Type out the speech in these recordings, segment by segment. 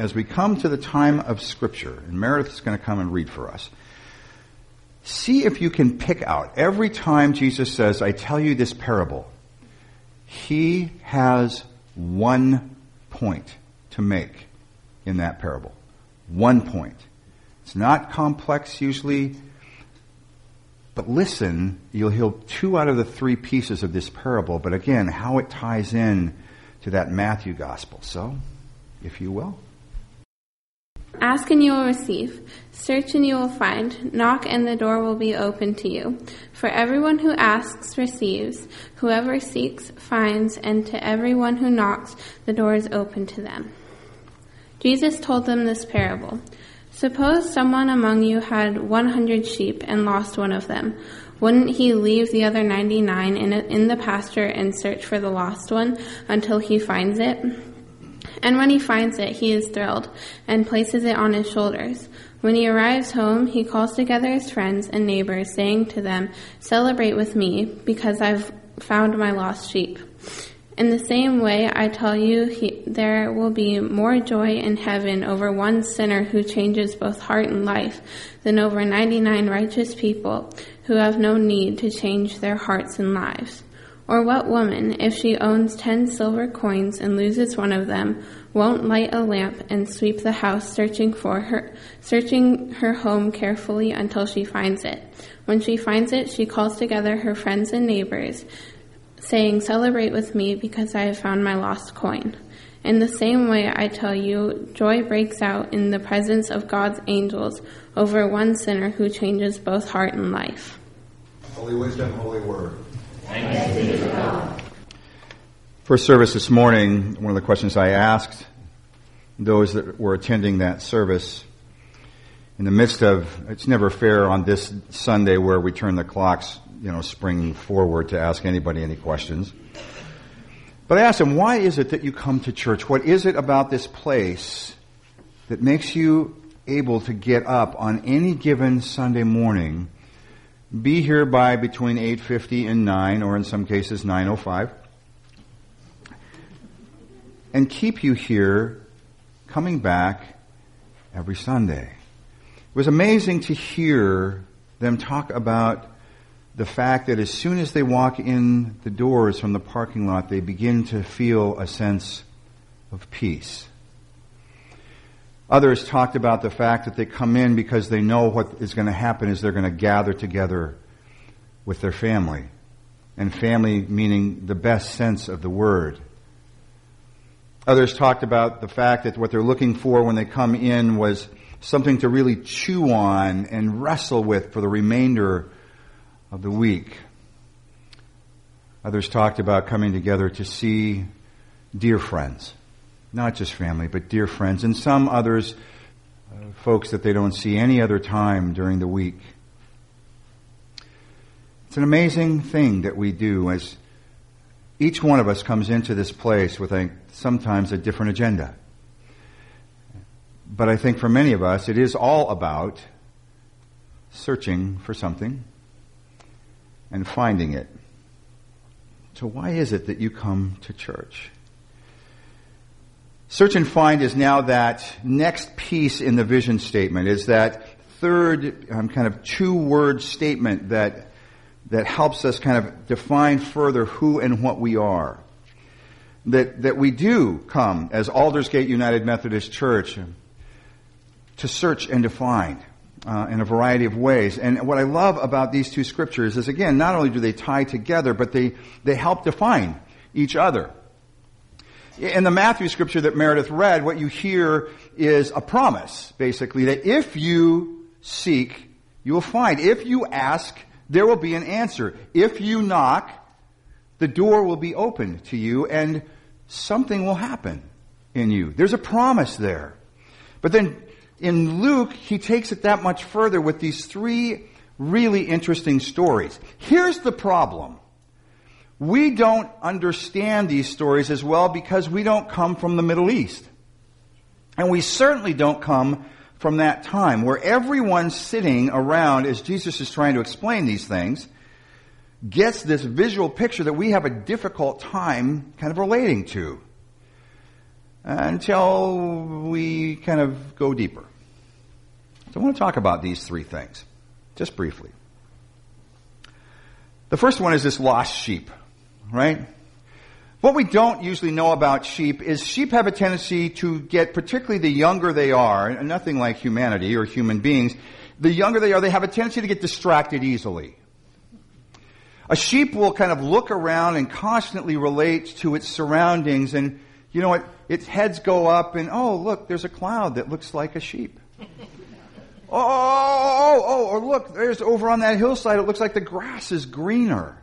as we come to the time of Scripture, and Meredith is going to come and read for us, see if you can pick out every time Jesus says, I tell you this parable, he has one point to make in that parable. One point. It's not complex usually, but listen, you'll hear two out of the three pieces of this parable, but again, how it ties in to that Matthew gospel. So, if you will. Ask and you will receive. Search and you will find. Knock and the door will be open to you. For everyone who asks receives. Whoever seeks finds. And to everyone who knocks, the door is open to them. Jesus told them this parable. Suppose someone among you had 100 sheep and lost one of them. Wouldn't he leave the other 99 in, in the pasture and search for the lost one until he finds it? And when he finds it, he is thrilled and places it on his shoulders. When he arrives home, he calls together his friends and neighbors, saying to them, Celebrate with me, because I've found my lost sheep. In the same way, I tell you, he, there will be more joy in heaven over one sinner who changes both heart and life than over 99 righteous people who have no need to change their hearts and lives. Or what woman, if she owns ten silver coins and loses one of them, won't light a lamp and sweep the house searching for her, searching her home carefully until she finds it? When she finds it, she calls together her friends and neighbors, saying, Celebrate with me because I have found my lost coin. In the same way, I tell you, joy breaks out in the presence of God's angels over one sinner who changes both heart and life. Holy wisdom, holy word. First service this morning, one of the questions I asked those that were attending that service in the midst of, it's never fair on this Sunday where we turn the clocks, you know, spring forward to ask anybody any questions. But I asked them, why is it that you come to church? What is it about this place that makes you able to get up on any given Sunday morning be here by between 8.50 and 9, or in some cases 9.05, and keep you here coming back every Sunday. It was amazing to hear them talk about the fact that as soon as they walk in the doors from the parking lot, they begin to feel a sense of peace. Others talked about the fact that they come in because they know what is going to happen is they're going to gather together with their family. And family meaning the best sense of the word. Others talked about the fact that what they're looking for when they come in was something to really chew on and wrestle with for the remainder of the week. Others talked about coming together to see dear friends not just family, but dear friends, and some others, uh, folks that they don't see any other time during the week. It's an amazing thing that we do as each one of us comes into this place with a, sometimes a different agenda. But I think for many of us, it is all about searching for something and finding it. So why is it that you come to church? Search and find is now that next piece in the vision statement, is that third um, kind of two word statement that, that helps us kind of define further who and what we are. That, that we do come as Aldersgate United Methodist Church to search and to find. Uh, in a variety of ways. And what I love about these two scriptures is again, not only do they tie together, but they, they help define each other. In the Matthew scripture that Meredith read, what you hear is a promise, basically, that if you seek, you will find. If you ask, there will be an answer. If you knock, the door will be open to you and something will happen in you. There's a promise there. But then in Luke, he takes it that much further with these three really interesting stories. Here's the problem. We don't understand these stories as well because we don't come from the Middle East. And we certainly don't come from that time where everyone sitting around as Jesus is trying to explain these things gets this visual picture that we have a difficult time kind of relating to. until we kind of go deeper. So I want to talk about these three things, just briefly. The first one is this lost sheep, right? What we don't usually know about sheep is sheep have a tendency to get, particularly the younger they are, nothing like humanity or human beings, the younger they are, they have a tendency to get distracted easily. A sheep will kind of look around and constantly relate to its surroundings and, you know what, its heads go up and, oh, look, there's a cloud that looks like a sheep. Oh, oh, oh, oh, or look, there's over on that hillside, it looks like the grass is greener.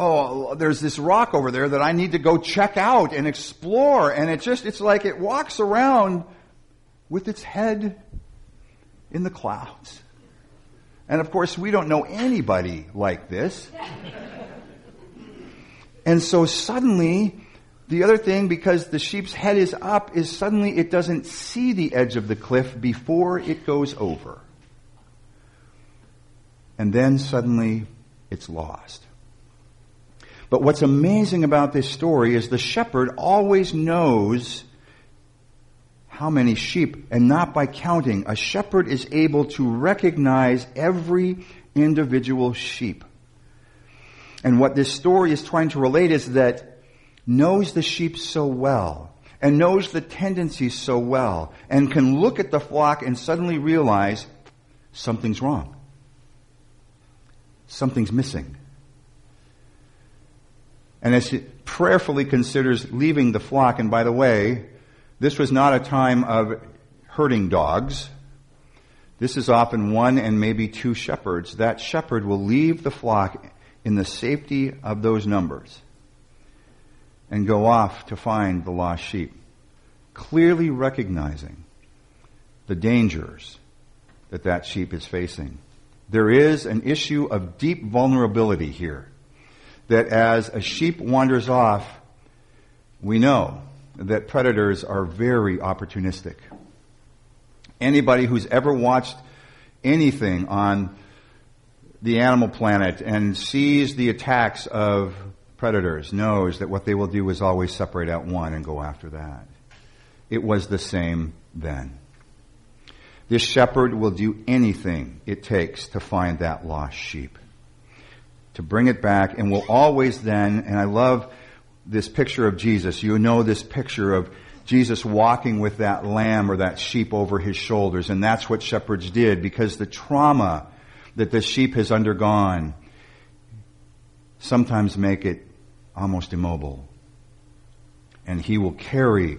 Oh, there's this rock over there that I need to go check out and explore. And it just, it's like it walks around with its head in the clouds. And of course, we don't know anybody like this. And so suddenly, the other thing, because the sheep's head is up, is suddenly it doesn't see the edge of the cliff before it goes over. And then suddenly it's lost. But what's amazing about this story is the shepherd always knows how many sheep, and not by counting. A shepherd is able to recognize every individual sheep. And what this story is trying to relate is that knows the sheep so well and knows the tendencies so well and can look at the flock and suddenly realize something's wrong. Something's missing. And as he prayerfully considers leaving the flock, and by the way, this was not a time of herding dogs. This is often one and maybe two shepherds. That shepherd will leave the flock in the safety of those numbers and go off to find the lost sheep, clearly recognizing the dangers that that sheep is facing. There is an issue of deep vulnerability here. That as a sheep wanders off, we know that predators are very opportunistic. Anybody who's ever watched anything on the animal planet and sees the attacks of predators knows that what they will do is always separate out one and go after that. It was the same then. This shepherd will do anything it takes to find that lost sheep, to bring it back, and will always then, and I love this picture of Jesus. You know this picture of Jesus walking with that lamb or that sheep over his shoulders, and that's what shepherds did because the trauma that the sheep has undergone sometimes make it almost immobile. And he will carry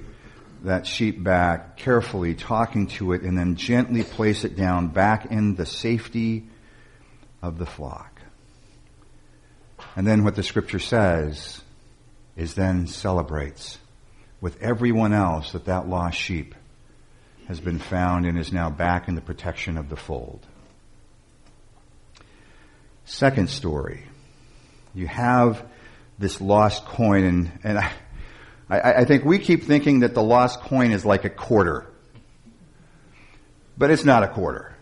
that sheep back carefully, talking to it, and then gently place it down back in the safety of the flock. And then what the scripture says is then celebrates with everyone else that that lost sheep has been found and is now back in the protection of the fold. Second story. You have this lost coin, and, and I, I, I think we keep thinking that the lost coin is like a quarter. But it's not a quarter.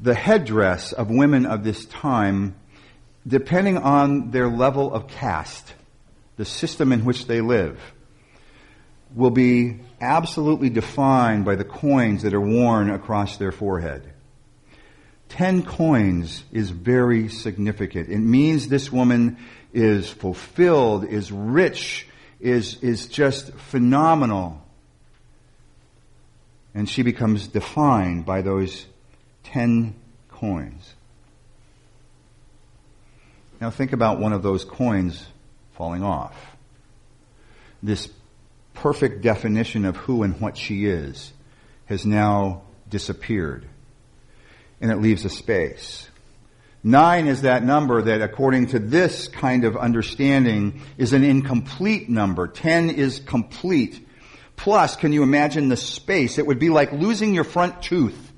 The headdress of women of this time, depending on their level of caste, the system in which they live, will be absolutely defined by the coins that are worn across their forehead. Ten coins is very significant. It means this woman is fulfilled, is rich, is, is just phenomenal. And she becomes defined by those ten coins. Now think about one of those coins falling off. This perfect definition of who and what she is has now disappeared and it leaves a space. Nine is that number that according to this kind of understanding is an incomplete number. Ten is complete. Plus, can you imagine the space? It would be like losing your front tooth.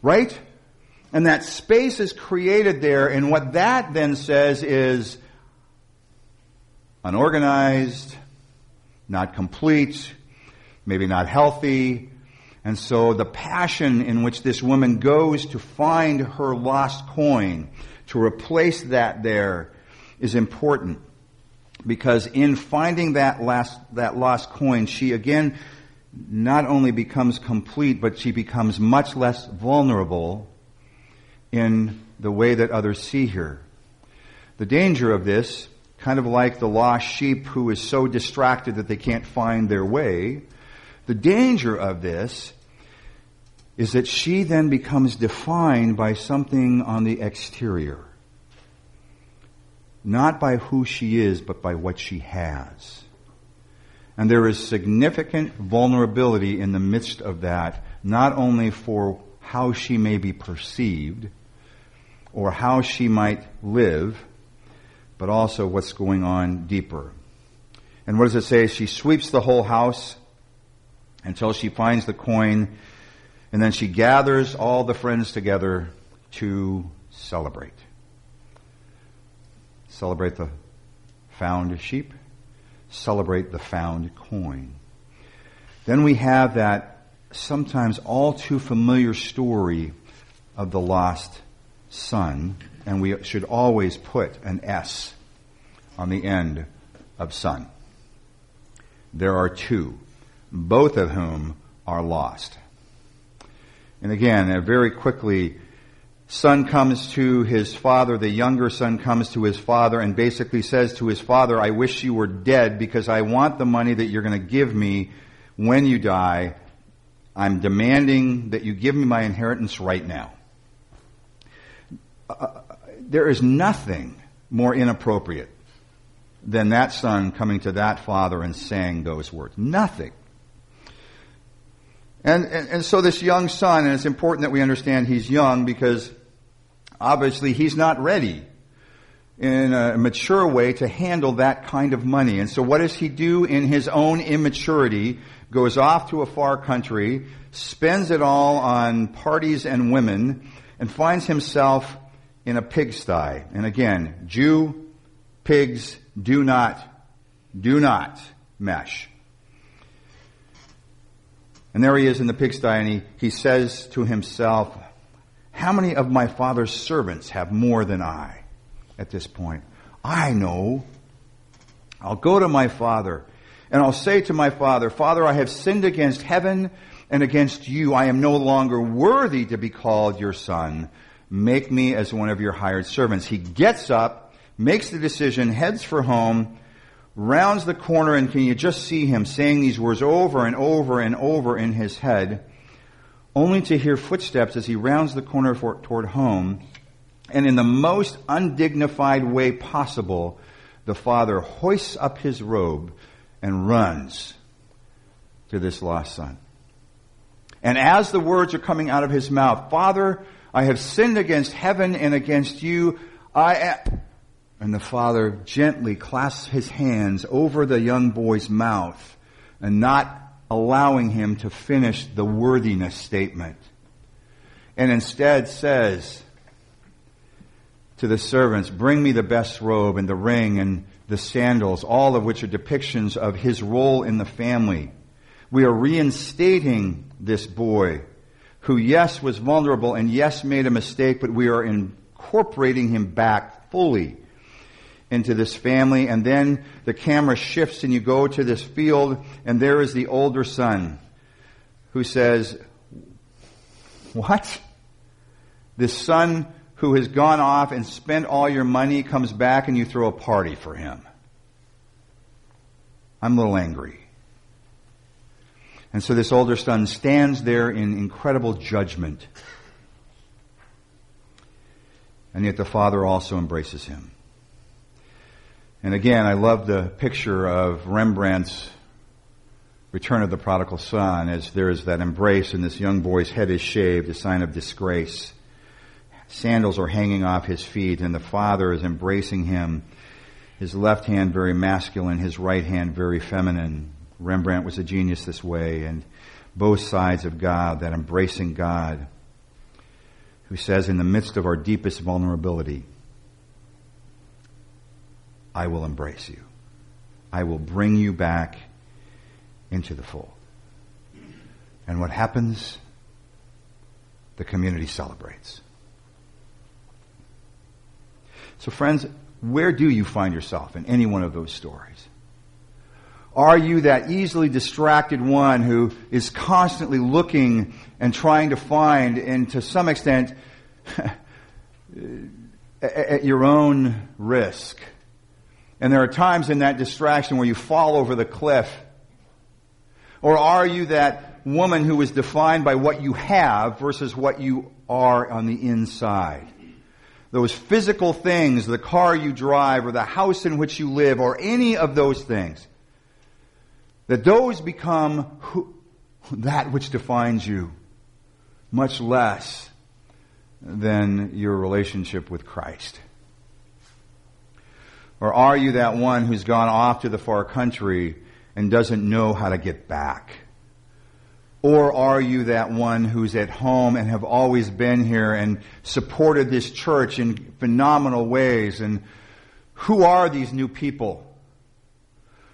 Right? And that space is created there, and what that then says is unorganized, not complete, maybe not healthy, and so the passion in which this woman goes to find her lost coin, to replace that there, is important. Because in finding that last, that lost coin, she again not only becomes complete, but she becomes much less vulnerable in the way that others see her. The danger of this, kind of like the lost sheep who is so distracted that they can't find their way, the danger of this is that she then becomes defined by something on the exterior. Not by who she is, but by what she has. And there is significant vulnerability in the midst of that, not only for how she may be perceived or how she might live, but also what's going on deeper. And what does it say? She sweeps the whole house until she finds the coin, and then she gathers all the friends together to celebrate. Celebrate the found sheep, celebrate the found coin. Then we have that sometimes all too familiar story of the lost son, and we should always put an S on the end of son. There are two, both of whom are lost. And again, uh, very quickly, son comes to his father, the younger son comes to his father and basically says to his father, I wish you were dead because I want the money that you're going to give me when you die. I'm demanding that you give me my inheritance right now. There is nothing more inappropriate than that son coming to that father and saying those words. Nothing. And, and, and, so this young son, and it's important that we understand he's young because obviously he's not ready in a mature way to handle that kind of money. And so what does he do in his own immaturity? Goes off to a far country, spends it all on parties and women, and finds himself in a pigsty. And again, Jew, pigs do not, do not mesh. And there he is in the pigsty and he, he says to himself, how many of my father's servants have more than I at this point? I know. I'll go to my father and I'll say to my father, Father, I have sinned against heaven and against you. I am no longer worthy to be called your son. Make me as one of your hired servants. He gets up, makes the decision, heads for home, rounds the corner, and can you just see him saying these words over and over and over in his head, only to hear footsteps as he rounds the corner for, toward home, and in the most undignified way possible, the father hoists up his robe and runs to this lost son. And as the words are coming out of his mouth, Father, I have sinned against heaven and against you. I am, and the father gently clasps his hands over the young boy's mouth and not allowing him to finish the worthiness statement. And instead says to the servants, bring me the best robe and the ring and the sandals, all of which are depictions of his role in the family. We are reinstating this boy who yes was vulnerable and yes made a mistake, but we are incorporating him back fully into this family, and then the camera shifts and you go to this field, and there is the older son who says, What? This son who has gone off and spent all your money comes back and you throw a party for him. I'm a little angry. And so this older son stands there in incredible judgment. And yet the father also embraces him. And again, I love the picture of Rembrandt's Return of the Prodigal Son as there is that embrace and this young boy's head is shaved, a sign of disgrace. Sandals are hanging off his feet and the father is embracing him. His left hand very masculine, his right hand very feminine. Rembrandt was a genius this way and both sides of God, that embracing God who says in the midst of our deepest vulnerability, I will embrace you. I will bring you back into the fold. And what happens? The community celebrates. So friends, Where do you find yourself in any one of those stories? Are you that easily distracted one who is constantly looking and trying to find, and to some extent, at your own risk? And there are times in that distraction where you fall over the cliff. Or are you that woman who is defined by what you have versus what you are on the inside? those physical things, the car you drive or the house in which you live or any of those things, that those become who, that which defines you much less than your relationship with Christ. Or are you that one who's gone off to the far country and doesn't know how to get back? Or are you that one who's at home and have always been here and supported this church in phenomenal ways? And who are these new people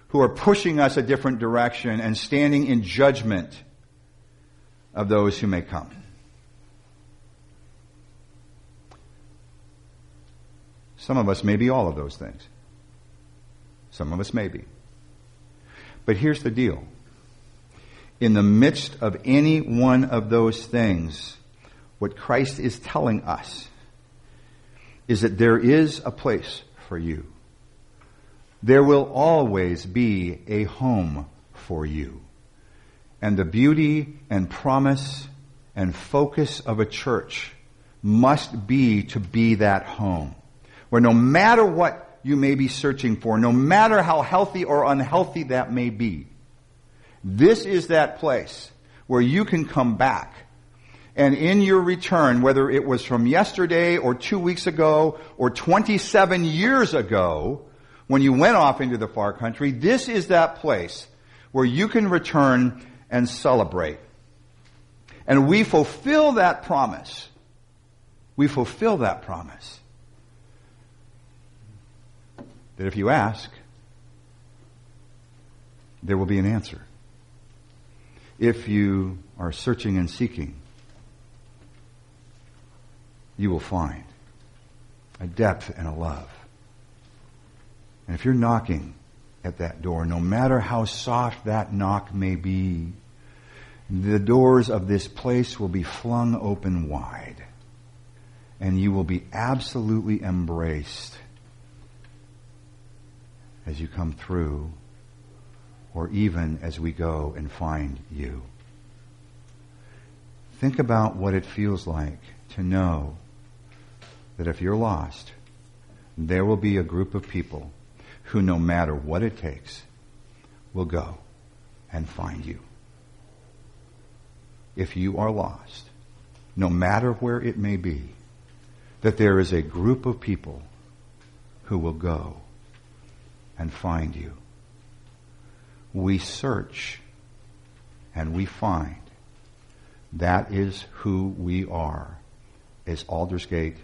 who are pushing us a different direction and standing in judgment of those who may come? Some of us may be all of those things. Some of us may be. But here's the deal in the midst of any one of those things, what Christ is telling us is that there is a place for you. There will always be a home for you. And the beauty and promise and focus of a church must be to be that home. Where no matter what you may be searching for, no matter how healthy or unhealthy that may be, this is that place where you can come back. And in your return, whether it was from yesterday or two weeks ago or 27 years ago, when you went off into the far country, this is that place where you can return and celebrate. And we fulfill that promise. We fulfill that promise. That if you ask, there will be an answer if you are searching and seeking, you will find a depth and a love. And if you're knocking at that door, no matter how soft that knock may be, the doors of this place will be flung open wide. And you will be absolutely embraced as you come through or even as we go and find you. Think about what it feels like to know that if you're lost, there will be a group of people who, no matter what it takes, will go and find you. If you are lost, no matter where it may be, that there is a group of people who will go and find you we search and we find. That is who we are as Aldersgate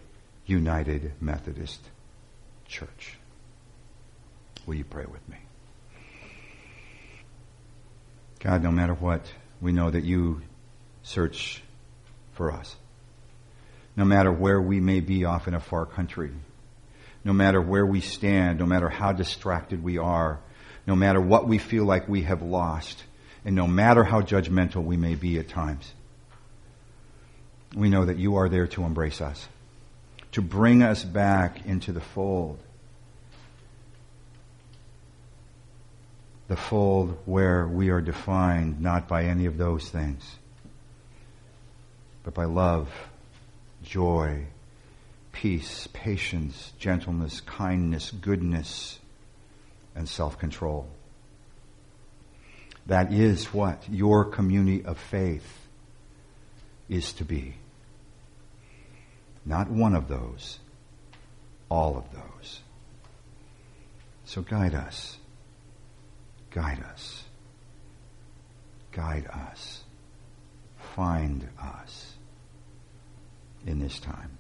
United Methodist Church. Will you pray with me? God, no matter what, we know that you search for us. No matter where we may be off in a far country, no matter where we stand, no matter how distracted we are, no matter what we feel like we have lost, and no matter how judgmental we may be at times. We know that you are there to embrace us, to bring us back into the fold. The fold where we are defined not by any of those things, but by love, joy, peace, patience, gentleness, kindness, goodness, and self-control. That is what your community of faith is to be. Not one of those, all of those. So guide us. Guide us. Guide us. Find us in this time.